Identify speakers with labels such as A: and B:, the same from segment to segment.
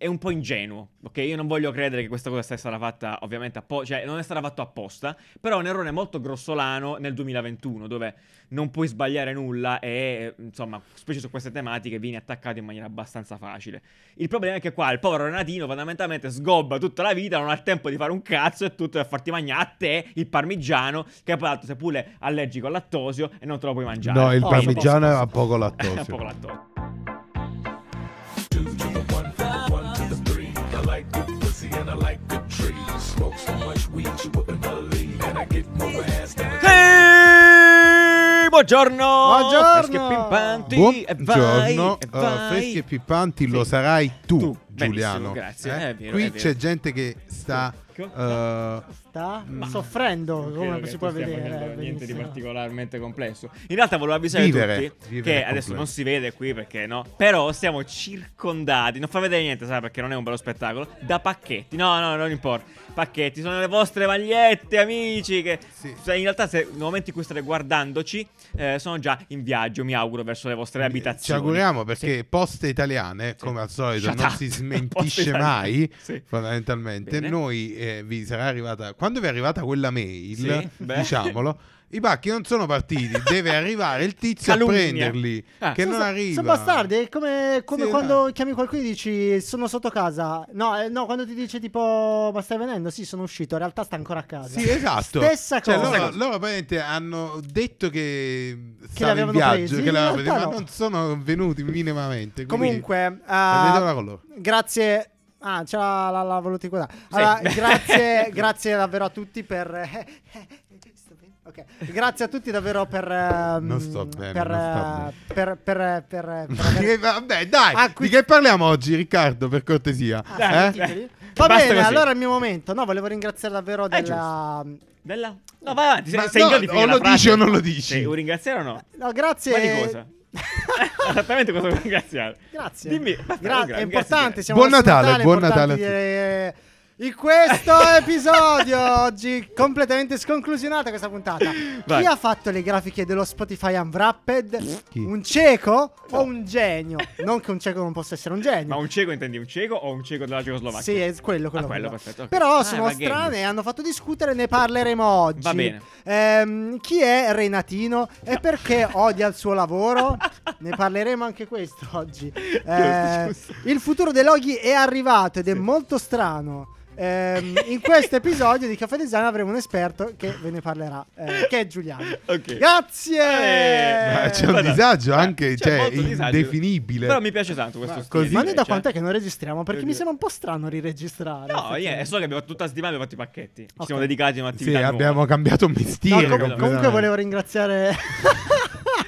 A: è un po' ingenuo, ok? Io non voglio credere che questa cosa sia stata fatta ovviamente apposta, cioè non è stata fatta apposta, però è un errore molto grossolano nel 2021 dove non puoi sbagliare nulla e insomma, specie su queste tematiche vieni attaccato in maniera abbastanza facile. Il problema è che qua il povero Renatino fondamentalmente sgobba tutta la vita, non ha tempo di fare un cazzo e tutto per farti mangiare a te il parmigiano che poi l'altro sei pure allergico al lattosio e non te lo puoi mangiare.
B: No, il
A: Oh,
B: parmigiano
A: posso-
B: ha poco
A: Ha
B: lattosio.
A: poco lattosio. Ehi, buongiorno!
C: Buongiorno!
A: Freschi e pimpanti! E vai,
B: Buongiorno,
A: e
B: Uh,
A: vai.
B: freschi e pippanti
A: Sì.
B: lo sarai tu,
A: Tu,
B: Giuliano.
A: grazie,
B: Eh?
A: è vero,
B: Qui
A: è vero.
B: c'è gente che sta uh,
C: Sta
B: Mm.
C: soffrendo, come si può vedere. eh,
A: niente di particolarmente complesso. In realtà volevo avvisare
B: Vivere,
A: tutti
B: vivere
A: che adesso
B: complesso.
A: non si vede qui perché no, però siamo circondati, non fa vedere niente, sai, perché non è un bello spettacolo, da pacchetti. No, no, non importa. Pacchetti sono le vostre magliette, amici, che
B: Sì.
A: se in realtà se, nel momento in cui state guardandoci eh, sono già in viaggio, mi auguro, verso le vostre abitazioni.
B: Ci auguriamo perché
A: Sì.
B: poste italiane,
A: Sì.
B: come al solito,
A: Shut
B: non
A: up.
B: si
A: Poste italiane.
B: mai.
A: Sì.
B: Fondamentalmente,
A: Bene.
B: noi eh, vi sarà arrivata. Quando vi è arrivata quella mail,
A: Sì,
B: diciamolo. I pacchi non sono partiti, deve arrivare il tizio
A: Calunnia.
B: a prenderli.
A: Ah.
B: che
C: Sono,
B: non arriva.
C: sono bastardi, è come, come
B: Sì,
C: quando
B: esatto.
C: chiami qualcuno e dici sono sotto casa. No, eh, no, quando ti dice tipo ma stai venendo? Sì, sono uscito, in realtà sta ancora a casa.
B: Sì, esatto.
C: Stessa
B: Cioè,
C: cosa.
B: loro, loro praticamente hanno detto che stavano in
C: l'avevano
B: viaggio,
C: presi,
B: che
C: in
B: l'avevano presi, ma
C: no.
B: non sono venuti minimamente.
C: Comunque, eh,
B: loro.
C: grazie. Ah, ce l'ha, l'ha, l'ha voluto ricordare. Allora,
A: Sì.
C: grazie, grazie davvero a tutti per. Eh, sto bene? Ok. Grazie a tutti davvero per. ehm,
B: Non sto bene,
C: Per,
B: non sto
C: eh,
B: bene.
C: per, per, per, per aver-
B: Eh, Vabbè, dai,
C: Ah, qui-
B: di che parliamo oggi, Riccardo, per cortesia?
C: Ah,
A: Dai,
B: Eh?
A: Eh,
C: Va
A: basta
C: bene,
A: così.
C: allora è il mio momento. No, volevo ringraziare davvero
A: È
C: della.
A: Bella? No, vai avanti.
B: Ma
A: sei,
B: no,
A: in
B: o lo
A: frase?
B: dici o non lo dici?
A: Sì, un ringraziare o no?
C: No, grazie.
A: Ma di cosa? Esattamente cosa vuoi ringraziare?
C: Grazie.
A: Dimmi,
C: Gra- è importante. Siamo
B: Buon Natale, buon Natale
C: In questo episodio oggi completamente sconclusionata questa puntata.
A: Vai.
C: Chi ha fatto le grafiche dello Spotify Unwrapped?
B: Chi?
C: Un cieco o un genio? Non che un cieco non possa essere un genio.
A: Ma un cieco intendi un cieco o un cieco della Cecoslovacchia?
C: Sì, è quello, quello,
A: Ah, quello, perfetto, ok.
C: Però
A: Ah,
C: sono strane e hanno fatto discutere, ne parleremo oggi.
A: Va bene.
C: Ehm, chi è Renatino e perché odia il suo lavoro? ne parleremo anche questo oggi. Eh, il futuro dei loghi è arrivato ed è molto strano. Ehm, in questo episodio di Caffè Design avremo un esperto che ve ne parlerà, eh, che è Giuliano.
A: Ok.
C: Grazie!
A: Eh,
B: Ma c'è un
A: Guarda,
B: disagio
A: eh,
B: anche,
A: c'è
B: cioè, indefinibile.
A: Però mi piace tanto questo
B: Ma
A: stile.
C: Ma noi da
A: invece.
C: quant'è che non registriamo? Perché mi sembra un po' strano riregistrare.
A: No, io è solo che abbiamo tutta la settimana abbiamo fatto i pacchetti. Ci siamo dedicati a
B: Sì,
A: un'attività nuova.
B: abbiamo cambiato un
C: No,
B: mestiere.
C: com-
B: completamente.
C: comunque volevo ringraziare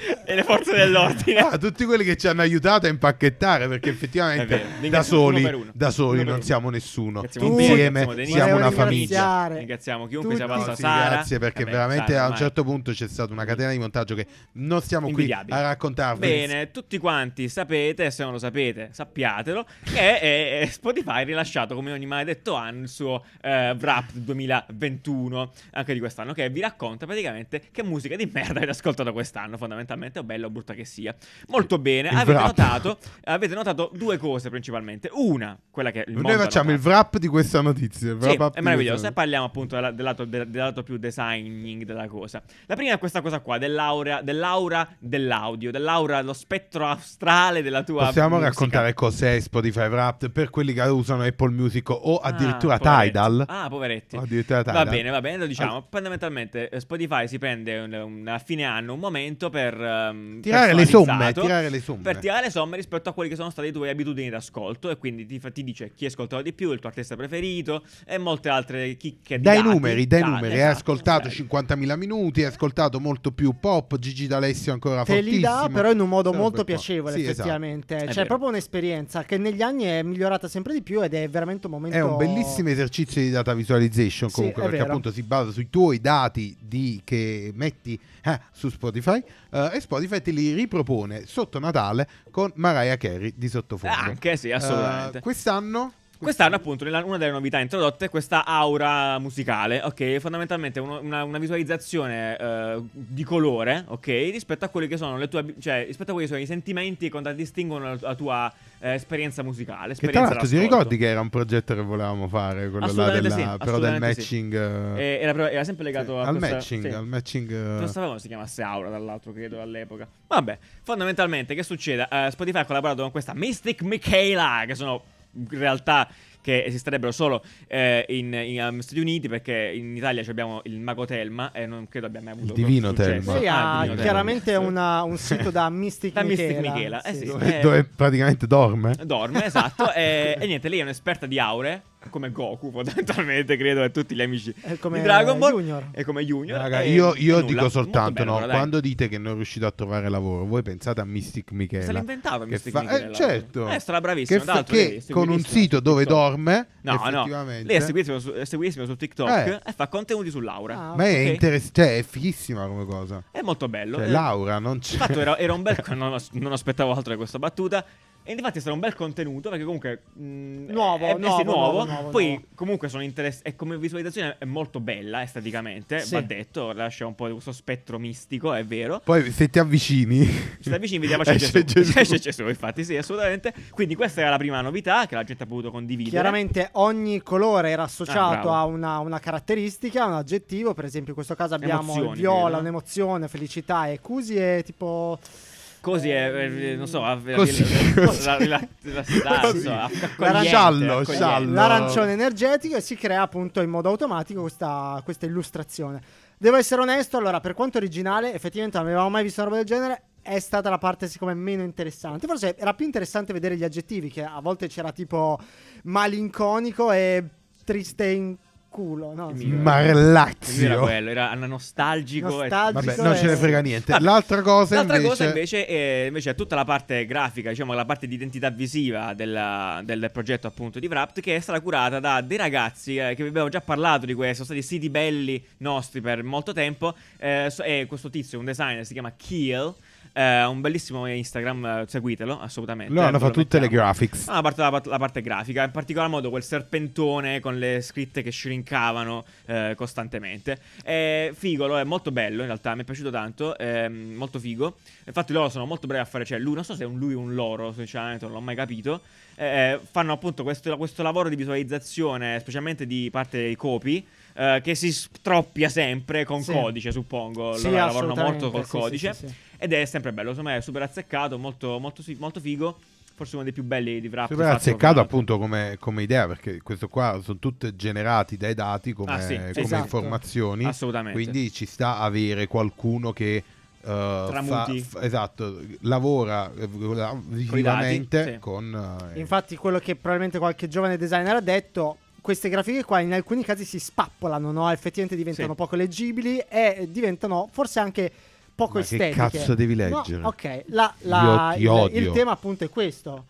A: E le forze dell'ordine.
B: Ah, tutti quelli che ci hanno aiutato a impacchettare perché effettivamente da
A: uno
B: soli,
A: per uno.
B: da soli
A: Uno
B: non
A: uno.
B: siamo nessuno. Insieme siamo una famiglia.
A: Ringraziamo chiunque sia passato.
B: Sì,
A: Sara.
B: grazie perché
A: Vabbè,
B: veramente
A: Sara
B: a un certo punto c'è stata una catena di montaggio che non stiamo qui a raccontarvi
A: Bene, tutti quanti sapete, se non lo sapete, sappiatelo, che è, è Spotify ha rilasciato come ogni maledetto anno il suo eh, Wrapped 2021, anche di quest'anno, che vi racconta praticamente che musica di merda avete ascoltato quest'anno, fondamentalmente, o bella o brutta che sia. Molto bene, avete notato, avete notato due cose principalmente. Una, quella che il
B: noi facciamo il wrap di questa notizia
A: Sì, è meraviglioso. E parliamo appunto del, lato, del- lato più designing della cosa. La prima è questa cosa qua, dell'aura, dell'aura dell'audio, dell'aura, dello spettro astrale della tua
B: Possiamo
A: musica.
B: raccontare cos'è Spotify Wrapped per quelli che usano Apple Music o addirittura
A: Ah.
B: Tidal?
A: Ah, poveretti.
B: Addirittura
A: Va
B: Tidal.
A: bene, va bene, lo diciamo. Fondamentalmente eh, Spotify si prende un- un- a fine anno un momento per ehm,
B: Tirare le somme, tirare le somme.
A: Per tirare le somme rispetto a quelle che sono state le tue abitudini d'ascolto e quindi ti, ti dice chi hai ascoltato di più, il tuo artista preferito e molte altre chicche di
B: Dai
A: dati.
B: numeri, dai
A: Dati,
B: numeri, hai
A: esatto,
B: ascoltato
A: bello.
B: 50.000 minuti, hai ascoltato molto più pop, Gigi D'Alessio ancora
C: Te li
B: fortissimo.
C: dà però in un modo molto piacevole
B: Sì, esatto.
C: effettivamente.
A: È
C: Cioè è proprio un'esperienza che negli anni è migliorata sempre di più ed è veramente un momento
B: È un bellissimo esercizio di data visualization
C: Sì,
B: comunque
C: è
B: perché
C: vero.
B: appunto si basa sui tuoi dati di- che metti eh, su Spotify eh, e Spotify te li ripropone sotto Natale con Mariah Carey di sottofondo.
A: Anche sì, assolutamente.
B: Eh, quest'anno
A: Quest'anno, appunto, una delle novità introdotte è questa aura musicale, ok? Fondamentalmente uno- una, una visualizzazione eh, di colore, ok? Rispetto a quelli che sono le tue, cioè, rispetto a quelli che sono i sentimenti che contraddistinguono la, la tua eh, esperienza musicale.
B: Che tra
A: esperienza
B: l'altro ti ricordi che era un progetto che volevamo fare, quello là della,
A: sì,
B: però del
A: assolutamente sì.
B: matching eh,
A: era, era sempre legato a
B: al
A: questa-
B: matching,
A: sì.
B: al matching eh,
A: Non sapevo come si chiamasse Aura, dall'altro, credo, all'epoca. Vabbè, fondamentalmente, che succede? Eh, Spotify ha collaborato con questa Mystic Michaela, che sono realtà che esisterebbero solo eh, in, in, um, Stati Uniti, perché in Italia ci abbiamo il Mago Telma e non credo abbia mai avuto
B: Il Divino. Telma.
C: Sì,
A: Ah, Divino Telma.
C: chiaramente una- un sito da Mystic
A: Da Mystic
C: Michela.
A: Michela, eh sì.
B: dove, dove praticamente dorme.
A: Dorme, esatto. e, e niente, lei è un'esperta di aure, come Goku, fondamentalmente, credo, e tutti gli amici
C: È come
A: di Dragon Ball.
C: Junior.
A: E come Junior.
B: Raga,
A: e-
B: io, io dico soltanto,
A: bello,
B: no,
A: però,
B: quando dite che non riuscite a trovare lavoro, voi pensate a Mystic
A: Se
B: Michela.
A: inventato
B: Che
A: Mystic
B: fa-
A: Michela.
B: eh, certo.
A: Eh, sarà bravissimo.
B: Che, fa- che con un sito dove
A: TikTok.
B: dorme,
A: No, no. Lei è seguitissima su, è seguitissima su TikTok
B: Eh.
A: e fa contenuti su Laura.
C: Ah,
B: ma è,
A: ok.
B: interess- cioè, è fighissima come cosa.
A: È molto bello.
B: Cioè,
A: Eh,
B: Laura non c'è.
A: Infatti era, era un bel... non, non aspettavo altro da questa battuta. E infatti è stato un bel contenuto perché comunque... mh,
C: Nuovo,
A: è, è- sì,
C: nuovo,
A: nuovo.
C: nuovo, nuovo,
A: Poi
C: nuovo.
A: comunque sono interessanti... E come visualizzazione è molto bella esteticamente,
C: Sì.
A: va detto. Lascia un po' di questo spettro mistico, è vero.
B: Poi se ti avvicini,
A: Ci sta vicini, vediamoci
B: esce
A: Gesù.
B: Gesù.
A: Esce Gesù, infatti, sì, assolutamente. Quindi questa era la prima novità che la gente ha potuto condividere.
C: Chiaramente ogni colore era
A: Ah,
C: associato
A: bravo.
C: a una, una caratteristica, un aggettivo. Per esempio, in questo caso abbiamo
A: Emozioni,
C: il viola,
A: credo.
C: un'emozione, felicità e Cusi è tipo.
A: Così è, non so, a-
B: Così.
A: accogliente.
B: sciallo.
C: L'arancione energetico e si crea appunto in modo automatico questa, questa illustrazione. Devo essere onesto, allora per quanto originale, effettivamente non avevamo mai visto una roba del genere, è stata la parte siccome meno interessante. Forse era più interessante vedere gli aggettivi, che a volte c'era tipo malinconico e triste in culo, no? Sì.
A: mio era
B: Marlazio.
A: quello, era nostalgico. e-
C: Nostalgico
B: Vabbè, non ce ne
C: e-
B: frega niente.
A: Vabbè,
B: L'altra cosa
A: L'altra
B: invece,
A: cosa invece è, invece è tutta la parte grafica, diciamo la parte di identità visiva della- del progetto appunto di Wrapped che è stata curata da dei ragazzi eh, che vi abbiamo già parlato di questo, sono stati siti belli nostri per molto tempo eh, so- e questo tizio, un designer, si chiama Kiel. Eh, un bellissimo Instagram, eh, seguitelo assolutamente.
B: loro hanno
A: eh,
B: fatto tutte le graphics.
A: Ah, la, parte, la, parte- la parte grafica, in particolar modo quel serpentone con le scritte che shrinkavano eh, costantemente. È figo, lo è molto bello in realtà, mi è piaciuto tanto, è molto figo. Infatti loro sono molto bravi a fare, cioè lui, non so se è un lui o un loro, sinceramente non l'ho mai capito. Eh, fanno appunto questo, questo lavoro di visualizzazione, specialmente di parte dei copy. eh, che si stroppia sempre con
C: Sì.
A: codice, suppongo.
C: Sì,
A: Loro lavorano molto col
C: sì, sì,
A: codice.
C: sì, sì.
A: Ed è sempre bello, secondo me è super azzeccato, molto, molto, molto figo. Forse uno dei più belli di Wrapped.
B: Super azzeccato appunto come, come idea perché questo qua sono tutte generati dai dati come,
A: Ah, sì,
B: come
C: esatto.
B: informazioni
A: Assolutamente.
B: quindi ci sta a avere qualcuno che eh, fa-
A: Tramuti.
B: f- esatto lavora eh, visivamente
A: sì.
B: con eh,
C: Infatti, quello che probabilmente qualche giovane designer ha detto. Queste grafiche qua in alcuni casi si spappolano, no? Effettivamente diventano
A: Sì.
C: poco leggibili e diventano forse anche poco
B: Ma che
C: estetiche.
B: cazzo devi
C: No,
B: leggere?
C: ok, la- la-
B: Io ti
C: il, il
B: odio.
C: tema appunto è questo.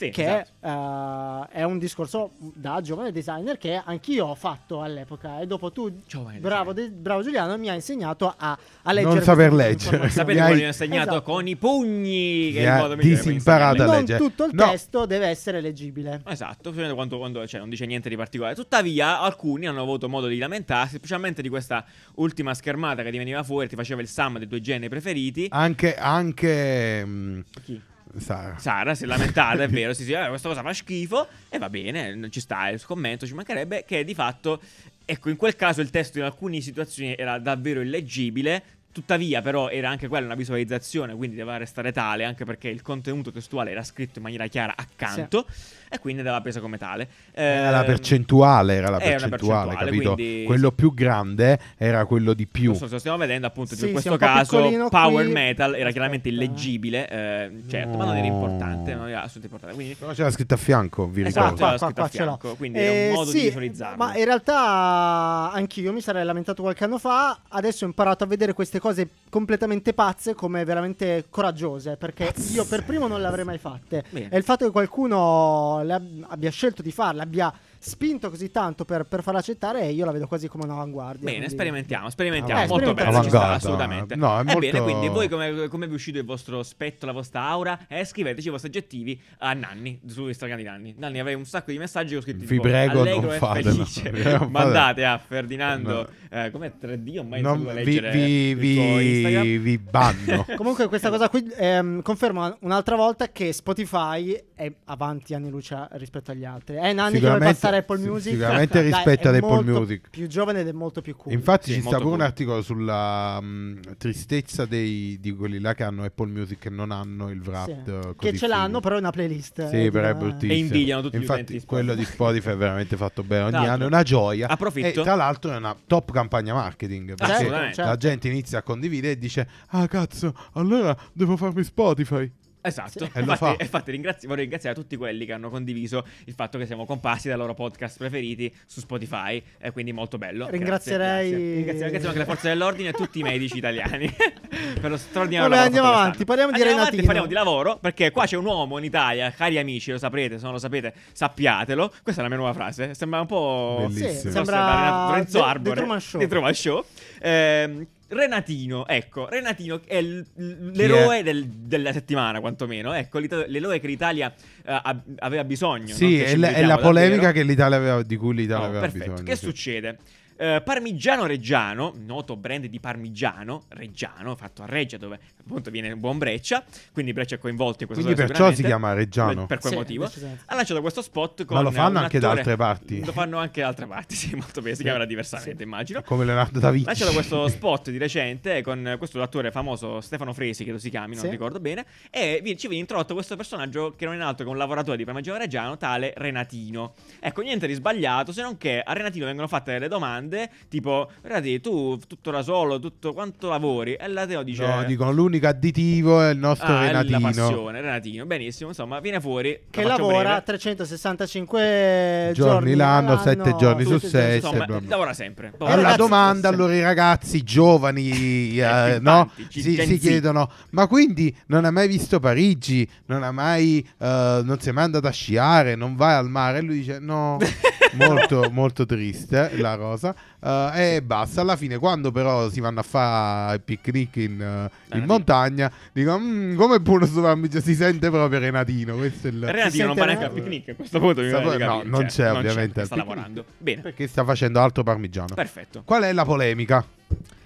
A: Sì,
C: che
A: esatto.
C: eh, è un discorso da giovane designer che anch'io ho fatto all'epoca. E dopo tu, bravo, de- bravo Giuliano, mi hai insegnato a, a leggere.
B: Non saper leggere.
A: Sapete
B: Mi
A: come
B: hai-
A: gli ho insegnato?
C: Esatto.
A: Con i pugni. Che
B: Mi
A: è il
B: ha
A: modo migliore
B: disimparato a
C: Non
B: leggere.
C: tutto il
B: No.
C: testo deve essere leggibile.
A: Esatto, quando, quando, cioè, non dice niente di particolare. Tuttavia, alcuni hanno avuto modo di lamentarsi, specialmente di questa ultima schermata che ti veniva fuori, ti faceva il sum dei tuoi generi preferiti.
B: anche anche mm,
A: Chi?
B: Sara.
A: Sara si è lamentata, è vero, sì, sì, eh, questa cosa fa schifo e va bene, non ci sta il suo commento, ci mancherebbe che di fatto, ecco, in quel caso il testo in alcune situazioni era davvero illeggibile, tuttavia però era anche quella una visualizzazione, quindi doveva restare tale, anche perché il contenuto testuale era scritto in maniera chiara accanto e quindi andava presa come tale.
B: Era la
A: Ehm,
B: percentuale, era la percentuale,
A: percentuale,
B: capito?
A: quindi-
B: Quello più grande era quello di più.
A: Lo so, lo stiamo vedendo appunto
C: Sì,
A: in questo caso Power
C: qui.
A: Metal era chiaramente
C: eh.
A: illeggibile, eh, certo, ma non era importante, non era assolutamente importante. Quindi
B: Però c'era scritto a fianco, vi
A: Esatto,
B: ricordo.
A: era
C: qua,
A: scritto
C: qua,
A: a fianco, quindi era un modo di
C: sì,
A: visualizzarlo.
C: Ma in realtà anch'io mi sarei lamentato qualche anno fa. Adesso ho imparato a vedere queste cose completamente pazze come veramente coraggiose. Perché io per primo non le avrei mai fatte.
A: Bene.
C: E il fatto che qualcuno abbia scelto di farle, abbia spinto così tanto per, per farla accettare io la vedo quasi come un'avanguardia.
A: Bene,
C: quindi-
A: sperimentiamo, sperimentiamo.
C: Eh,
A: molto bello, sta, assolutamente.
B: No, è
A: Ebbene,
B: molto-
A: quindi voi come, come vi è uscito il vostro aspetto, la vostra aura? Eh, scriveteci i vostri aggettivi a Nanni, su Instagram di Nanni. Nanni, avrei un sacco di messaggi che ho scritto
B: Vi
A: tipo,
B: prego, non
A: e
B: fatelo.
A: felice.
B: Non
A: Mandate a Ferdinando, eh, com'è 3D, o mai
B: Non-
A: saputo
B: vi,
A: leggere
B: vi, vi, vi banno.
C: Comunque questa cosa qui ehm, conferma un'altra volta che Spotify è avanti anni luce rispetto agli altri. È Nanni che vuole
B: Sicuramente-
C: passare Apple
B: sì,
C: Music.
B: sicuramente
C: Dai,
B: rispetto
C: è
B: ad Apple Music.
C: più giovane ed è molto più cool.
B: Infatti
A: Sì,
B: ci sta pure un
A: cool.
B: articolo sulla mh, tristezza dei, di quelli là che hanno Apple Music e non hanno il
C: Sì.
B: Wrapped. eh,
C: Che ce l'hanno
B: figo.
C: però è una playlist.
B: Sì,
C: eh,
B: però è
C: di-
B: bruttissimo.
A: E invidiano tutti
B: Infatti,
A: di
B: quello di Spotify è veramente fatto bene. Ogni anno è una gioia.
A: approfitto.
B: E tra l'altro è una top campagna marketing. Perché
C: certo.
B: la gente inizia a condividere e dice: Ah, cazzo, allora devo farmi Spotify.
A: Esatto,
B: E lo
A: infatti,
B: fa.
A: infatti ringrazi- vorrei ringraziare tutti quelli che hanno condiviso il fatto che siamo comparsi dai loro podcast preferiti su Spotify, e quindi molto bello. Grazie,
C: Ringrazierei-
A: grazie. Ringrazio, ringrazio anche le forze dell'ordine e tutti i medici italiani per lo straordinario
C: Vabbè,
A: lavoro
C: andiamo avanti, parliamo di
A: Andiamo avanti parliamo di lavoro, perché qua c'è un uomo in Italia, cari amici, lo saprete, se non lo sapete, sappiatelo. Questa è la mia nuova frase, sembra un po'...
B: Bellissimo.
C: Sì, sembra
A: Renzo Arbore
C: The Truman Show.
A: di Truman Show. Ehm, Renatino, ecco, Renatino è l- l- l'eroe del- della settimana, quantomeno. Ecco, l'eroe che l'Italia ab- aveva bisogno.
B: Sì,
A: no?
B: È, la, è la polemica
A: davvero.
B: che l'Italia aveva, di cui l'Italia
A: Oh,
B: aveva
A: perfetto.
B: bisogno.
A: Che
B: sì.
A: succede? Eh, Parmigiano Reggiano, noto brand di parmigiano, Reggiano, fatto a Reggia, dove appunto viene buon Breccia, quindi Breccia è coinvolto in questa
B: Quindi perciò si chiama Reggiano.
A: Per quel
C: Sì,
A: motivo. Ha lanciato questo spot con
B: Ma lo fanno
A: un
B: anche da
A: attore-
B: altre parti?
A: Lo fanno anche da altre parti, sì, molto bene, si chiamerà diversamente, immagino.
B: Come Leonardo da Vinci.
A: Lanciato questo spot di recente con questo attore famoso Stefano Fresi, che lo si chiami, non
C: Sì.
A: ricordo bene, e ci viene introdotto questo personaggio che non è altro che un lavoratore di Parmigiano Reggiano, tale Renatino. Ecco, niente di sbagliato, se non che a Renatino vengono fatte delle domande tipo, Renati, tu tutto da solo, tutto quanto lavori? E Lateo dice...
B: No, dicono l'unico additivo è il nostro
A: Ah, è la
B: Renatino.
A: passione, Renatino. Benissimo, insomma, viene fuori.
C: Che
A: la
C: lavora
A: breve.
C: 365
B: Giorni l'anno, sette giorni su
C: tutti i
B: sei,
C: giorni.
A: Insomma,
B: bla, bla.
A: lavora sempre.
C: Eh,
B: Alla
C: ragazzi,
B: domanda, allora i ragazzi giovani eh, no, si, si chiedono: Ma quindi non hai mai visto Parigi? Non hai mai eh, non sei mai andato a sciare? Non vai al mare? E lui dice: No, molto, molto triste la cosa. Eh, e basta. Alla fine, quando però si vanno a fare il picnic in, eh, in montagna, dicono: "Mm, Come buono sto Parmigiano?" Si sente proprio Renatino. Questo è il
A: Renatino non va neanche al picnic a questo punto. mi
B: Sta- no,
A: capire.
B: non
A: Cioè,
B: c'è, ovviamente, al
A: sta
B: picnic.
A: lavorando. Bene,
B: perché sta facendo altro Parmigiano.
A: perfetto.
B: Qual è la polemica?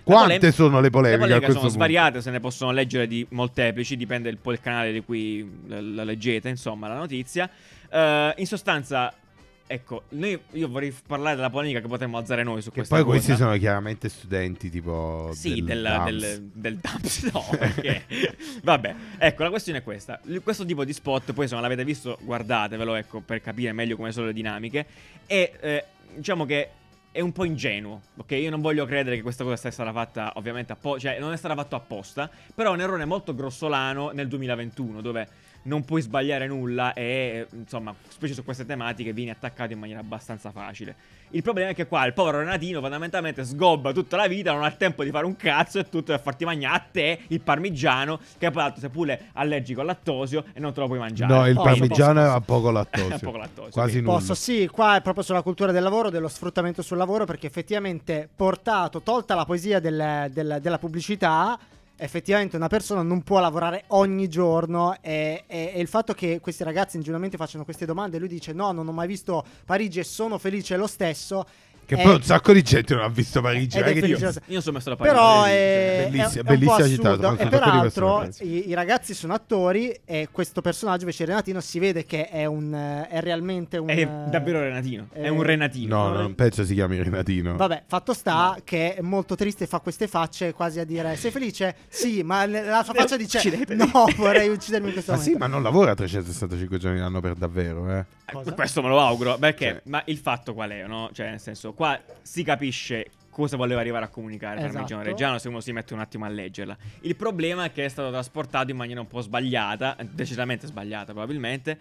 B: Quante
A: polem-
B: sono le polemiche,
A: Le polemiche sono
B: punto?
A: svariate, se ne possono leggere di molteplici, dipende il, po' il canale di cui la, leggete, insomma, la notizia. Eh, in sostanza, ecco, noi, io vorrei parlare della polemica che potremmo alzare noi su
B: Che
A: questa
B: poi
A: cosa.
B: questi sono chiaramente studenti tipo
A: Sì,
B: del
A: del,
B: DAMS.
A: del, del DAMS, no, perché... Vabbè, ecco, la questione è questa. Questo tipo di spot, poi se non l'avete visto, guardatevelo, ecco, per capire meglio come sono le dinamiche. E, eh, diciamo che è un po' ingenuo, ok? Io non voglio credere che questa cosa sia stata fatta, ovviamente, apposta, cioè non è stata fatta apposta, però è un errore molto grossolano nel 2021, dove non puoi sbagliare nulla e, insomma, specie su queste tematiche, vieni attaccato in maniera abbastanza facile. Il problema è che qua il povero Renatino fondamentalmente sgobba tutta la vita, non ha il tempo di fare un cazzo e tutto per farti mangiare a te il parmigiano, che poi l'altro sei pure allergico al lattosio e non te lo puoi mangiare.
B: No, il
C: Oh,
B: parmigiano
A: posso-
B: è a poco lattosio.
A: A poco lattosio,
B: Quasi nulla.
C: Posso, sì, qua è proprio sulla cultura del lavoro, dello sfruttamento sul lavoro, perché effettivamente portato, tolta la poesia del- del- della pubblicità, effettivamente una persona non può lavorare ogni giorno e, e- e il fatto che questi ragazzi ingenuamente facciano queste domande, lui dice no, non ho mai visto Parigi e sono felice lo stesso.
B: Che
C: è-
B: poi un sacco di gente non ha visto Parigi.
C: Ed
B: è
C: è.
A: Io non sono messo da Parigi.
C: Però è,
A: cioè,
B: bellissima-
C: è- è
B: bellissima
C: po'
B: città,
C: E peraltro i, i ragazzi sono attori e questo personaggio invece Renatino si vede che è, un, eh, è realmente un...
A: È
C: eh,
A: davvero Renatino. È
C: eh,
A: un Renatino.
B: No, non penso si chiami Renatino.
C: Vabbè, fatto sta che è molto triste e fa queste facce quasi a dire sei felice? Sì, ma la sua faccia dice
A: Uccidetemi.
C: no, vorrei uccidermi in questo
B: Ma
C: momento.
B: sì, ma non lavora 365 giorni l'anno per davvero, eh.
A: Eh,
C: Cosa?
A: Questo me lo auguro. Perché?
B: Sì.
A: Ma il fatto qual è, no? Cioè, nel senso, qua si capisce cosa voleva arrivare a comunicare
C: Esatto.
A: Parmigiano Reggiano se uno si mette un attimo a leggerla. Il problema è che è stato trasportato in maniera un po' sbagliata, decisamente sbagliata probabilmente,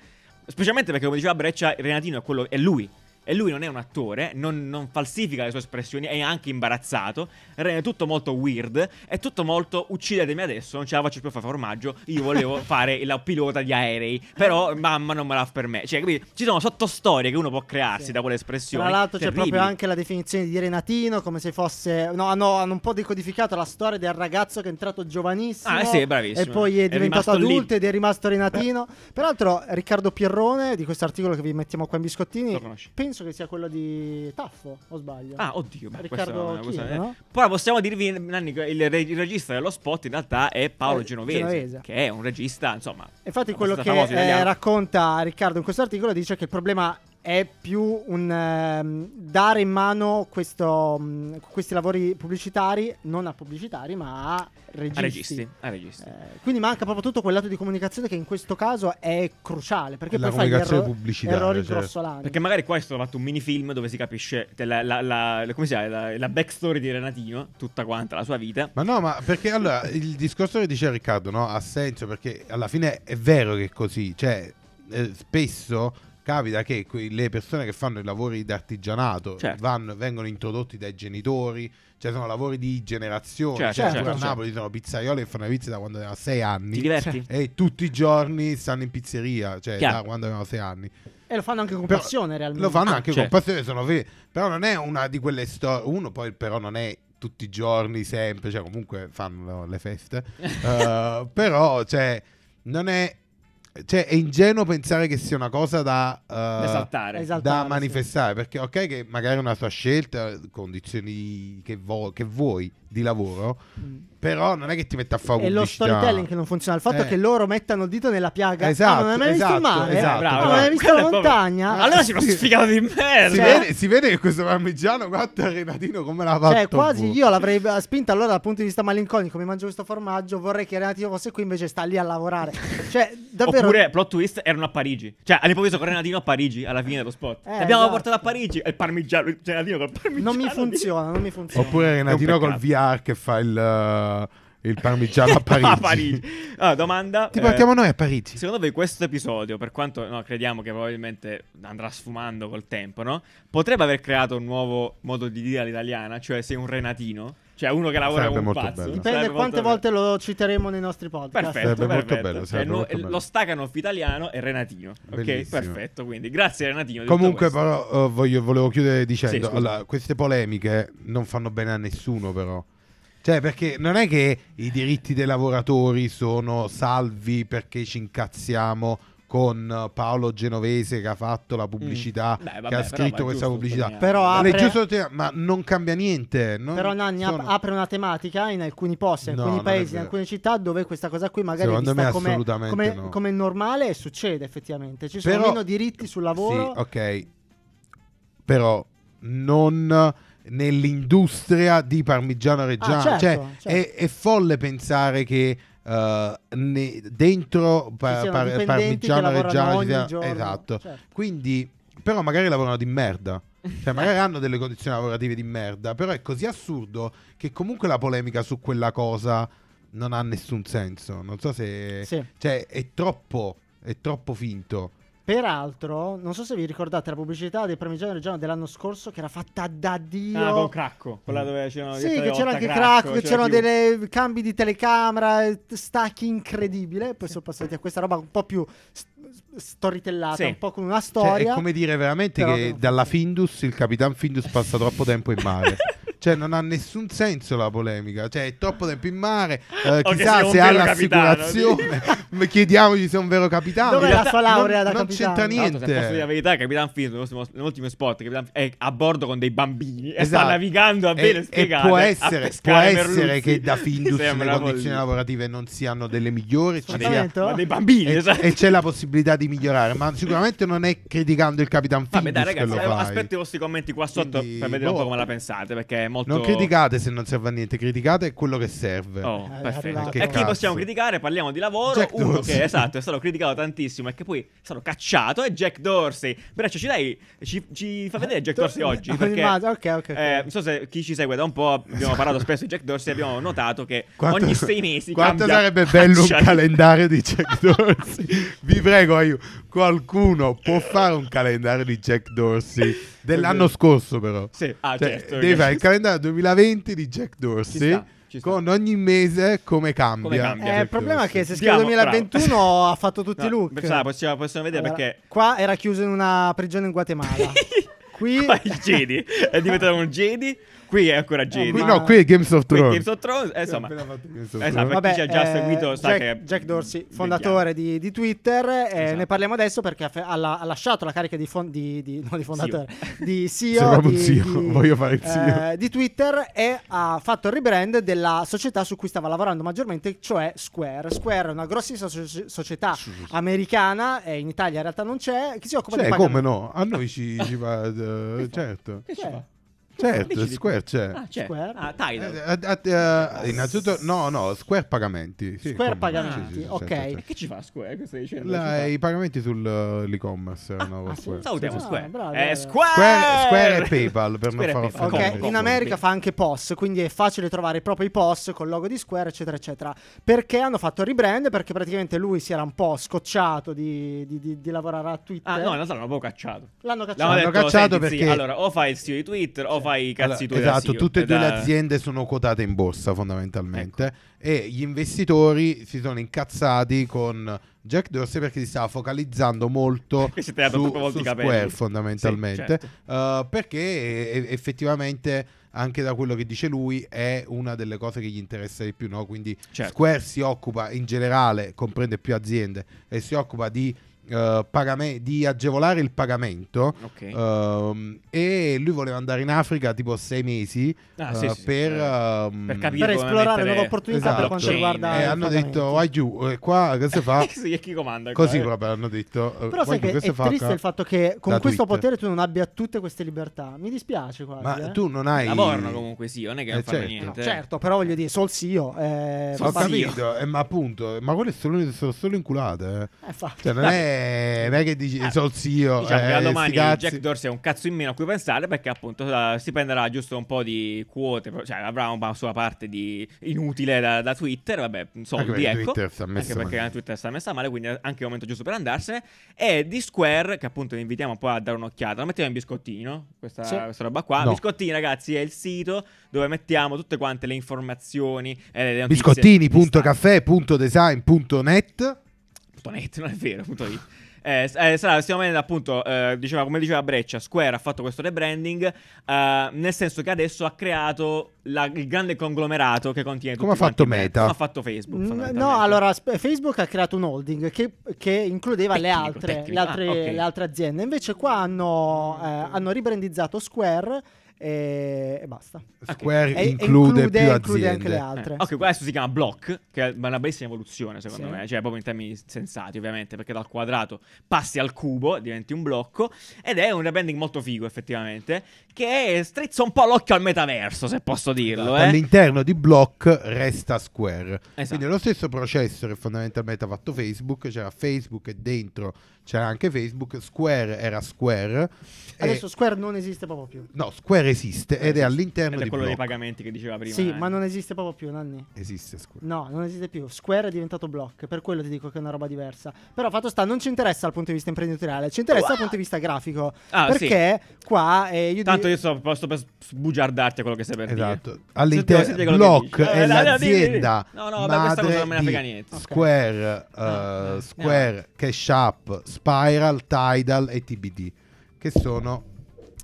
A: specialmente perché come diceva Breccia, Renatino è quello è lui e lui non è un attore, non, non falsifica le sue espressioni, è anche imbarazzato, rende tutto molto weird, è tutto molto uccidetemi adesso, non ce la faccio più a fare formaggio, io volevo fare il pilota di aerei, però mamma non me la fa per me. Cioè, capito? Ci sono sottostorie che uno può crearsi
C: Sì.
A: da quelle espressioni.
C: Tra l'altro c'è
A: terribili.
C: proprio anche la definizione di Renatino, come se fosse... No, hanno, hanno un po' decodificato la storia del ragazzo che è entrato giovanissimo.
A: Ah, sì, bravissimo.
C: E poi è
A: È
C: diventato
A: lì.
C: adulto ed è rimasto Renatino. Peraltro Riccardo Pierrone, di questo articolo che vi mettiamo qua in biscottini,
A: Lo conosci?
C: penso che sia quello di Taffo, o sbaglio?
A: Ah, oddio, beh,
C: Riccardo
A: questa-
C: Chino, no?
A: Poi possiamo dirvi, Nanni, il, re- il regista dello spot in realtà è Paolo
C: Eh,
A: Genovese,
C: Genovese.
A: che è un regista, insomma.
C: Infatti quello che eh, racconta Riccardo in questo articolo dice che il problema è più un ehm, dare in mano questo, mh, questi lavori pubblicitari, non a pubblicitari, ma a registi.
A: A registi, a registi.
C: Eh, quindi manca proprio tutto quel lato di comunicazione che in questo caso è cruciale, perché
B: La
C: poi fai erro-
B: pubblicitaria,
C: errori
B: certo.
C: grossolani.
A: Perché magari qua è stato fatto un minifilm dove si capisce la, la, la- la- come si chiama, la, la backstory di Renatino, tutta quanta la sua vita.
B: Ma no, ma perché allora il discorso che dice Riccardo no, ha senso perché alla fine è vero che è così, cioè eh, spesso capita che que- le persone che fanno i lavori d'artigianato
A: Certo.
B: vanno- vengono introdotti dai genitori, cioè sono lavori di generazione,
A: Certo,
B: cioè,
C: certo,
B: a
A: certo.
B: Napoli sono pizzaioli che fanno le pizze da quando avevano 6
A: Ti
B: anni
A: diverti?
B: e tutti i giorni stanno in pizzeria, cioè
A: Chiaro.
B: da quando avevano 6 anni.
C: E lo fanno anche con
B: Però-
C: passione realmente.
B: Lo fanno
A: Ah,
B: anche
A: certo.
B: con passione, sono veri. Però non è una di quelle storie. Uno poi però non è tutti i giorni, sempre, cioè comunque fanno le feste. Eh, però, cioè, non è... Cioè, è ingenuo pensare che sia una cosa da...
A: Da esaltare.
C: Esaltare,
B: da
C: sì.
B: manifestare perché ok che magari è una sua scelta condizioni che, vo- che vuoi di lavoro
C: Mm.
B: però non è che ti metti a fare
C: È lo storytelling che non funziona. Il fatto
B: Eh.
C: che loro mettano il dito nella piaga.
B: Esatto,
C: ah, non hai mai visto il
B: esatto,
C: mare?
B: esatto,
C: Ah,
B: bravo,
C: non hai mai
A: bravo.
C: visto la
A: è proprio-
C: montagna?
A: Allora si uno
B: sì.
A: sfigato di
B: si,
A: merda.
C: Cioè-
B: vede, si vede che questo parmigiano guarda Renatino come l'ha fatto
C: Cioè, quasi io l'avrei spinta allora dal punto di vista malinconico. Mi mangio questo formaggio. Vorrei che Renatino fosse qui, invece sta lì a lavorare. Cioè, davvero.
A: Oppure plot twist erano a Parigi. Cioè, all'improvviso con Renatino a Parigi alla fine dello spot.
C: Eh,
A: Ti abbiamo
C: esatto.
A: portato a Parigi e il parmigiano, il Renatino col parmigiano.
C: Non mi
A: di-
C: funziona, non mi funziona.
B: Oppure Renatino col
A: peccato.
B: VR che fa il, uh, il parmigiano a Parigi.
A: a Parigi. Allora, domanda.
B: Ti
A: eh,
B: portiamo noi a Parigi.
A: Secondo voi questo episodio, per quanto no, crediamo che probabilmente andrà sfumando col tempo, no? Potrebbe aver creato un nuovo modo di dire all'italiana, cioè sei un renatino? Cioè uno che lavora
B: Sarebbe
A: un
B: molto
A: pazzo?
B: bello.
C: Dipende
A: Sarebbe
C: quante
A: molto
C: volte lo citeremo nei nostri podcast.
A: Perfetto,
B: Sarebbe molto
A: perfetto.
B: bello,
A: Cioè,
B: sarebbe
A: no-
B: molto bello.
A: Lo italiano è Renatino. Ok,
B: Bellissimo.
A: perfetto. Quindi grazie Renatino.
B: Comunque, però, uh, voglio- volevo chiudere dicendo:
A: Sì,
B: allora, queste polemiche non fanno bene a nessuno, però. Cioè, perché non è che i diritti dei lavoratori sono salvi perché ci incazziamo con Paolo Genovese che ha fatto la pubblicità,
A: Mm. Beh, vabbè,
B: che ha scritto questa pubblicità.
C: Però
B: Ma
C: apre-
B: è giusto ma non cambia niente. non
C: Però Nanni
B: sono-
C: apre una tematica in alcuni posti, in
B: No,
C: alcuni paesi, in alcune città dove questa cosa qui magari
B: Secondo
C: è vista
B: me
C: come,
B: assolutamente
C: come,
B: no.
C: come normale e succede effettivamente. Ci sono
B: Però-
C: meno diritti sul lavoro.
B: Sì, ok. Però non nell'industria di parmigiano reggiano.
C: Ah, certo,
B: cioè,
C: certo.
B: È, è folle pensare che eh, ne- dentro par-
C: dipendenti
B: parmigiano reggiano ci sia-
C: giorno.
B: esatto.
C: Certo.
B: Quindi, però, magari lavorano di merda. Cioè, magari hanno delle condizioni lavorative di merda. Però è così assurdo che comunque la polemica su quella cosa non ha nessun senso. Non so se.
C: Sì.
B: Cioè, è troppo. È troppo finto.
C: Peraltro, non so se vi ricordate la pubblicità dei Parmigiano Reggiano dell'anno scorso che era fatta da Dio.
A: Ah, con Cracco, quella dove c'erano
C: Sì, che c'era anche
A: Cracco,
C: Cracco, che
A: c'era
C: c'erano dei cambi di telecamera, eh, stacchi incredibile. Poi sono passati a questa roba un po' più st- storytellata,
A: Sì.
C: un po' con una
B: Cioè,
C: storia.
B: è come dire veramente
C: Però
B: che dalla. Findus il Capitan Findus passa troppo tempo in mare. cioè, non ha nessun senso la polemica. Cioè, è troppo tempo in mare. eh, chissà se ha
A: capitano,
B: l'assicurazione. Ma Chiediamogli se è un vero capitano.
C: Dov'è
B: In
C: la sua laurea
B: non,
C: da
B: non
C: capitano?
B: c'entra
A: Tra l'altro, se posso dire la
B: niente.
A: verità, Capitan Phil nell'ultimo, spot Capitan è a bordo con dei bambini e sta
B: Esatto.
A: navigando a bene spiegato.
B: può essere, può essere che da Findus le condizioni lavorative non siano delle migliori. ci
A: Ma
B: sia-
A: dei,
C: Sfruttamento?
A: ma dei bambini,
B: e,
A: esatto.
B: e c'è la possibilità di migliorare, ma sicuramente non è criticando il Capitan Findus
A: Vabbè, dai,
B: che
A: ragazzi,
B: lo
A: eh,
B: fai.
A: aspetto i vostri commenti qua sotto
B: Quindi,
A: per vedere un po'
B: boh.
A: come la pensate. Perché è molto...
B: Non criticate se non serve a niente, criticate quello che serve.
A: Oh,
C: Eh, è
A: perfetto.
C: arrivato.
B: Che
A: E chi possiamo criticare? Parliamo di lavoro.
B: Jack
A: Uno
B: Dorsey.
A: che esatto, è stato criticato tantissimo e che poi è stato cacciato è Jack Dorsey. Breccia, ci dai, ci, ci fa vedere Jack Dorsey oggi? Perché
C: l'immagine, ok, ok, ok.
A: eh, non so se chi ci segue da un po', abbiamo parlato spesso di Jack Dorsey, abbiamo notato che
B: Quanto-
A: ogni sei mesi
B: Quanto sarebbe bello un calendario di Jack Dorsey? Vi prego, io, qualcuno può fare un calendario di Jack Dorsey dell'anno scorso, però.
A: Sì, ah,
B: Cioè,
A: certo.
B: devi fare il calendario 2020 di Jack Dorsey con ogni mese come cambia.
A: Come cambia.
C: Eh, il problema è che se scrive
A: Andiamo,
C: 2021 ha fatto tutti
A: No,
C: i look.
A: pensavo, possiamo, possiamo vedere
C: Allora,
A: perché
C: Qua era chiuso in una prigione in Guatemala. Qui
A: qua il Jedi è diventato un Jedi, qui è ancora Jedi.
B: Qui,
C: ma-
B: no, qui è Games of
A: Qui è
B: Thrones.
A: Games of Thrones, eh, insomma.
B: Of
A: Esatto,
B: Thrones.
A: per chi ci ha già
C: eh,
A: seguito sa
C: Jack,
A: che
C: Jack Dorsey,
A: vediamo.
C: fondatore di, di Twitter, eh,
A: Esatto.
C: ne parliamo adesso perché ha, fe- ha la- ha lasciato la carica di, fon- di, di- no, di fondatore, di CEO,
B: proprio un
C: di,
B: CEO,
C: di-
B: voglio fare il CEO.
C: eh, di Twitter e ha fatto il rebrand della società su cui stava lavorando maggiormente, cioè Square. Square è una grossissima soci- società americana, e in Italia in realtà non c'è, che si occupa
B: Cioè,
C: di
B: come
C: pagamenti.
B: no? A noi ci, ci va. eh, certo.
A: Che ci
C: Eh.
B: Certo,
A: Dici di-
B: Square c'è.
A: Ah, c'è.
C: Square?
A: Ah, Tidal.
B: Eh, eh, eh, innanzitutto, no, no, Square pagamenti. sì,
C: Square
B: come
C: pagamenti,
B: sì, sì, sì,
C: ok.
B: certo,
A: E
B: certo.
A: che ci fa Square? Cosa stai dicendo?
B: La- I pagamenti sull'e-commerce erano
C: ah, sì?
B: Square.
A: Salutiamo
C: Ah,
A: Square.
C: bravo,
A: È
C: bravo.
A: Square!
B: Square, Square e PayPal per
A: Square
B: non
A: e
B: far.
C: Ok.
A: Comodo,
C: in America
A: sì.
C: fa anche POS, quindi è facile trovare proprio i POS col logo di Square, eccetera, eccetera. Perché hanno fatto il rebrand? Perché praticamente lui si era un po' scocciato di, di- di- di lavorare a Twitter.
A: Ah, no, in realtà l'hanno proprio cacciato.
C: L'hanno cacciato.
B: L'hanno
A: detto,
B: cacciato
A: senti, sì,
B: perché-
A: allora, o fai il CEO di Twitter o fai i cazzi
B: Allora,
A: tuoi
B: esatto, tutte e due
A: Da-
B: le aziende sono quotate in borsa fondamentalmente
A: Ecco.
B: e gli investitori si sono incazzati con Jack Dorsey perché si stava focalizzando molto
A: si
B: su, su. Square fondamentalmente
A: Sì,
B: Uh, perché eh, effettivamente anche da quello che dice lui è una delle cose che gli interessa di più no? quindi
A: Certo.
B: Square si occupa in generale comprende più aziende e si occupa di eh, pagame- di agevolare il pagamento
A: Ok.
B: Ehm, e lui voleva andare in Africa tipo sei mesi
A: Ah,
B: eh,
A: sì, sì, sì,
B: per,
A: per-
B: ehm,
A: per capire
C: Per esplorare nuove opportunità
B: Esatto.
C: per quanto
A: blockchain,
C: riguarda
B: e hanno detto vai giù e qua che si fa
A: sì, e chi comanda? qua,
B: così
A: eh?
B: proprio hanno detto eh,
C: Però sai
B: giù,
C: che è
B: fa
C: triste
B: qua?
C: il fatto che con
B: da
C: questo
B: Twitter.
C: potere tu non abbia tutte queste libertà. Mi dispiace quasi.
B: ma
C: eh.
B: tu non hai
A: Lavorano comunque, sì, non è che non
B: Eh,
A: fanno
B: certo.
A: niente.
C: No, certo, però voglio dire, Sol. Eh,
A: Sol
B: ho capito eh, ma appunto ma quelle sono, solo inculate eh.
C: eh,
B: cioè non è, non è che dici
A: Ah,
B: sol zio
A: Diciamo che
B: eh,
A: da
B: sti
A: domani. Jack Dorsey è un cazzo in meno a cui pensare perché appunto eh, si prenderà giusto un po' di quote, cioè avrà una sua parte di inutile da, da Twitter, vabbè, soldi,
B: perché
A: ecco.
B: Twitter sta messa
A: anche perché
B: male.
A: Twitter sta messa male, quindi è anche il momento giusto per andarsene. E di Square, che appunto vi invitiamo poi a dare un'occhiata, la mettiamo in biscottini, no? Questa,
C: Sì.
A: questa roba qua.
B: No.
A: Biscottini, ragazzi, è il sito dove mettiamo tutte quante le informazioni e le notizie
B: biscottini.caffè.design.net
A: .net, non è vero, punto .it. Eh, eh, sarà, stiamo vedendo appunto, eh, diceva, come diceva Breccia, Square ha fatto questo rebranding, eh, nel senso che adesso ha creato la- il grande conglomerato che contiene
B: Come
A: tutti
B: ha fatto. Meta?
A: Come ha fatto Facebook,
C: Mm. No, allora sp- Facebook ha creato un holding che, che includeva le
A: Tecnico,
C: altre,
A: tecnico.
C: le, altre,
A: Ah, ok.
C: le altre aziende. Invece qua hanno, eh, hanno ribrandizzato Square e, e basta.
B: Square
C: E- e
B: include, più
C: include anche
B: aziende
C: le
A: Eh,
C: altre.
A: ok, qua adesso si chiama Block, che è una bellissima evoluzione secondo
C: Sì.
A: me, cioè proprio in termini sensati ovviamente, perché dal quadrato passi al cubo, diventi un blocco, ed è un rebranding molto figo effettivamente, che strizza un po' l'occhio al metaverso, se posso dirlo. Eh.
B: All'interno di Block resta Square.
A: Esatto.
B: Quindi è lo stesso processo che fondamentalmente ha fatto Facebook, c'era Facebook e dentro c'era anche Facebook, Square era Square. e-
C: Adesso Square non esiste proprio più.
B: no, Square esiste ed è all'interno
A: Ed è
B: di
A: quello dei
B: Block.
A: pagamenti che diceva prima.
C: Sì,
A: eh.
C: ma non esiste proprio più, Nanni.
B: Esiste Square.
C: No, non esiste più. Square è diventato block, per quello ti dico che è una roba diversa. Però fatto sta, non ci interessa dal punto di vista imprenditoriale, ci interessa dal punto di vista grafico.
A: Ah,
C: perché qua eh, io
A: Tanto
C: di-
A: io sto posto per sbugiardarti a quello che sei per
B: Esatto.
A: dire.
B: All'interno
A: quello che
B: Block è
A: Eh, dimmi.
B: l'azienda
A: No, no, vabbè, questa cosa non me ne
B: madre
A: frega niente.
B: Square, eh,
A: Ah,
B: Square, Cash App, Spiral, Tidal e TBD, che sono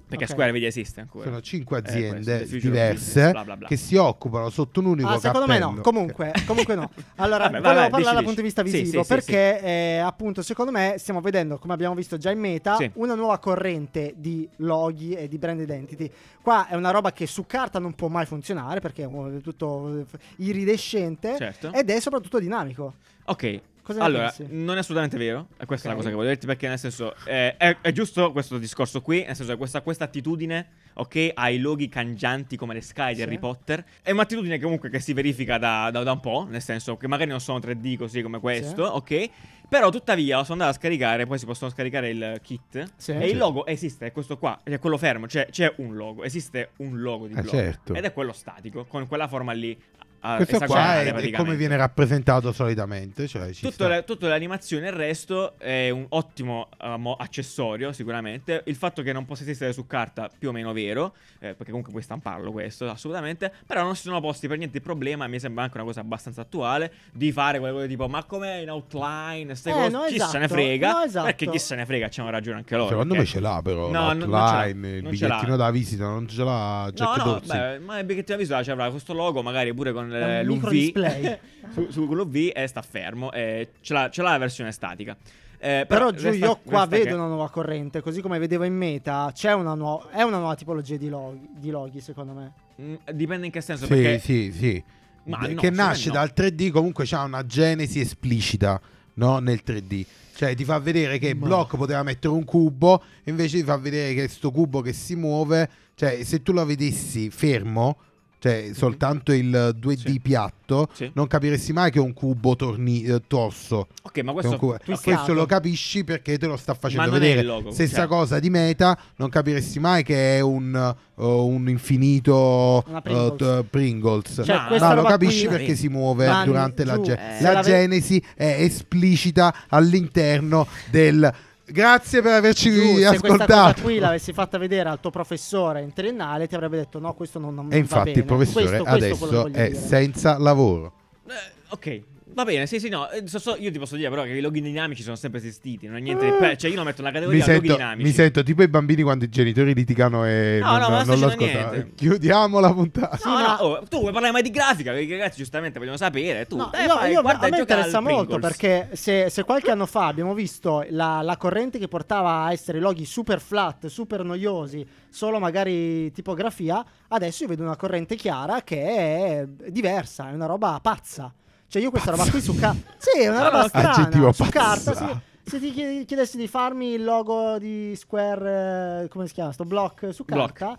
A: Perché
C: Ok.
A: Square vedi esiste ancora.
B: sono cinque
A: Eh, questo,
B: aziende
A: future of
B: diverse
A: business, bla, bla, bla.
B: che si occupano sotto un unico
C: Ah, secondo me no,
B: cappello.
C: comunque, comunque no. Allora,
A: Vabbè,
C: volevo parlare
A: dici,
C: dal punto di vista.
A: Sì,
C: visivo,
A: sì, sì,
C: perché eh, appunto secondo me stiamo vedendo, come abbiamo visto già in meta,
A: Sì.
C: una nuova corrente di loghi e di brand identity. Qua è una roba che su carta non può mai funzionare perché è tutto eh, iridescente
A: Certo.
C: ed è soprattutto dinamico.
A: Ok.
C: Cosa
A: Allora,
C: pensi?
A: non è assolutamente vero, e questa è
C: Ok.
A: la cosa che voglio dirti, perché nel senso, eh, è, è giusto questo discorso qui, nel senso questa, questa attitudine, ok, ai loghi cangianti come le sky di
C: Sì.
A: Harry Potter, è un'attitudine comunque che si verifica da, da- da un po', nel senso che magari non sono 3D così come questo, ok, però tuttavia sono andato a scaricare, poi si possono scaricare il kit,
C: Sì.
A: e
B: Sì.
A: il logo esiste, è questo qua, è quello fermo, cioè c'è un logo, esiste un logo di
B: Eh,
A: blog,
B: certo.
A: ed è quello statico, con quella forma lì. A-
B: Questo qua è, è come viene rappresentato solitamente. Cioè, ci
A: Tutto tutte le animazioni e il resto è un ottimo mo- accessorio, sicuramente. Il fatto che non possa esistere su carta, più o meno vero, eh, perché comunque puoi stamparlo questo, assolutamente. Però non si sono posti per niente il problema, mi sembra anche una cosa abbastanza attuale, di fare quelle cose tipo, ma com'è in outline, ste
C: Eh,
A: cose,
C: no,
A: chi
C: esatto,
A: se ne frega.
C: no, esatto.
A: Perché chi se ne frega, c'hanno ragione anche loro.
B: Secondo
A: perché-
B: me ce l'ha però
A: No, non- non ce
B: il
A: non ce l'ha.
B: bigliettino da visita, non ce l'ha Jack
A: No, no, beh, ma il bigliettino da visita c'avrà questo logo, magari pure con
C: È
A: eh, l'UV su, su l'UV e sta fermo. E ce l'ha, ce l'ha la versione statica. Eh,
C: Però giù
A: resta-
C: io qua vedo
A: che-
C: una nuova corrente, così come vedevo in meta, c'è una nuova è una nuova tipologia di loghi, di loghi, secondo me.
A: Mm, Dipende in che senso.
B: Sì,
A: perché
B: sì, sì.
A: Ma no,
B: che nasce
A: no.
B: dal 3D, comunque c'ha una genesi esplicita no? nel 3D. Cioè ti fa vedere che
C: Ma-
B: Block poteva mettere un cubo, invece ti fa vedere che sto cubo che si muove, cioè se tu lo vedessi fermo, cioè soltanto il 2D
A: Sì.
B: piatto,
A: Sì.
B: non capiresti mai che è un cubo torni- eh, torso.
A: Ok, ma questo.
B: cubo. Questo lo capisci perché te lo sta facendo
A: non è
B: vedere.
A: il logo,
B: Stessa
A: cioè.
B: cosa di meta, non capiresti mai che è un, uh, un infinito uh,
C: Pringles.
B: t- Pringles.
C: Cioè,
A: No,
B: lo capisci
C: qui-
B: perché si muove
C: Vanni,
B: durante la,
C: giù,
B: ge-
A: eh.
B: la
C: la ve-
B: genesi è esplicita all'interno del Grazie per averci
C: Giù, se questa cosa
B: ascoltato.
C: qui l'avessi fatta vedere al tuo professore in triennale ti avrebbe detto no, questo non, non
B: E
C: va
B: infatti
C: bene.
B: il professore
C: Questo-
B: adesso è
C: dire.
B: senza lavoro.
A: Eh, ok. Va bene, sì, sì, no. eh, so- so- io ti posso dire, però, che i loghi dinamici sono sempre esistiti. Non è niente di pe- Cioè, io lo metto
B: Mi
A: categoria loghi
B: sento,
A: dinamici.
B: mi sento tipo i bambini quando i genitori litigano e
A: No,
B: non,
A: no, ma non
B: non lo
A: dicendo
B: ascoltano.
A: niente.
B: Chiudiamo la puntata.
A: No,
C: Sì,
A: no,
C: ma-
A: oh, tu vuoi parlare mai di grafica? Perché i ragazzi giustamente vogliono sapere. Tu,
C: No,
A: eh,
C: io,
A: fai,
C: io-
A: guarda,
C: a me interessa molto
A: Pringles.
C: perché se, se qualche anno fa abbiamo visto la, la corrente che portava a essere loghi super flat, super noiosi, solo magari tipografia, adesso io vedo una corrente chiara che è diversa, è una roba pazza. Cioè io questa roba qui su carta... Sì, è una roba
A: Ah,
C: strana.
B: aggettivo
C: su carta, sì. Se ti chied- chiedessi di farmi il logo di Square, eh, come si chiama? Sto block su
A: Block.
C: carta,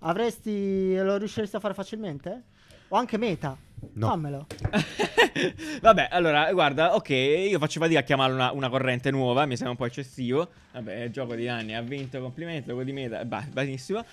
C: avresti... lo riusciresti a fare facilmente? O anche meta?
B: No.
C: Fammelo.
A: Vabbè, allora, guarda, ok, io faccio fatica a chiamarla una, una corrente nuova, mi sembra un po' eccessivo. Vabbè, il gioco di anni, ha vinto, complimenti, logo di meta, benissimo.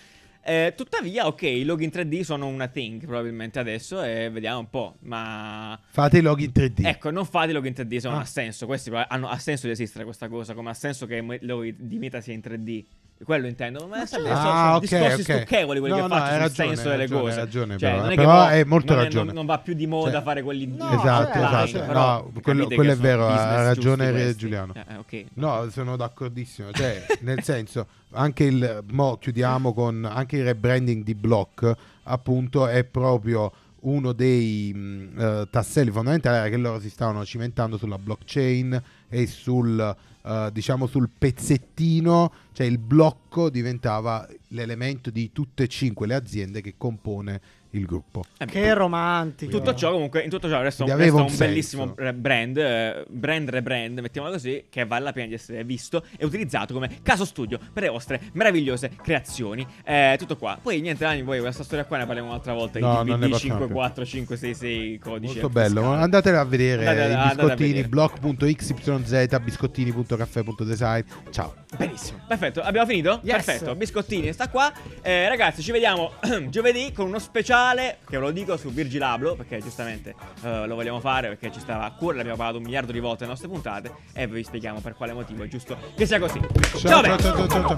A: Eh, tuttavia, ok, i loghi in 3D sono una thing probabilmente adesso e vediamo un po', ma...
B: Fate i loghi in 3D.
A: Ecco, non fate i loghi in 3D, se non
B: Ah.
A: ha senso, questi hanno, ha senso di esistere questa cosa, come ha senso che i loghi di meta sia in 3D. Quello intendo, ma sempre
B: Ah,
A: sono, sono
B: ok,
A: discorsi
B: ok.
A: stucchevoli quelli
B: No,
A: che
B: no,
A: faccio sul
B: ragione,
A: senso delle
B: ragione,
A: cose.
B: ragione,
A: cioè,
B: però.
A: non è
B: Però
A: che mo-
B: hai molto
A: non,
B: ragione.
A: non, non va più di moda
B: Cioè-
A: fare quelli
C: No,
B: esatto,
C: certo,
B: esatto.
C: certo.
B: No,
A: Capite
B: quello, quello è vero, ha ragione
A: questi.
B: Giuliano.
A: Eh, eh, ok.
B: No, sono d'accordissimo. Cioè, nel senso, anche il. Mo chiudiamo con anche il rebranding di Block, appunto, è proprio uno dei mh, eh, tasselli fondamentali era che loro si stavano cimentando sulla blockchain e sul eh, diciamo sul pezzettino, cioè il blocco diventava l'elemento di tutte e cinque le aziende che compone il gruppo.
A: Eh,
C: Che romantico.
A: Tutto ciò comunque, in tutto ciò resta un, resta
B: un
A: un bellissimo brand, eh, brand rebrand, mettiamola così, che vale la pena di essere visto e utilizzato come caso studio per le vostre meravigliose creazioni. Eh, tutto qua. Poi niente, Dani, poi questa storia qua ne parliamo un'altra volta.
B: No,
A: I
B: non ne
A: DVD
B: facciamo più.
A: 54566 codice.
B: Molto bello,
A: fiscale.
B: andatele a vedere
A: Andate- a
B: biscottini blog.xyz biscottini.caffè.design. Ciao.
A: Benissimo, perfetto, abbiamo finito?
C: Yes.
A: Perfetto, Biscottini sta qua. Eh, ragazzi, ci vediamo giovedì con uno speciale, che ve lo dico, su Virgilablo, perché giustamente eh, lo vogliamo fare, perché ci stava a cuore, l'abbiamo parlato un miliardo di volte nelle nostre puntate, e vi spieghiamo per quale motivo è giusto che sia così.
B: Ciao,
A: belli.
B: ciao, ciao, ciao,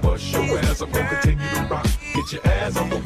B: ciao.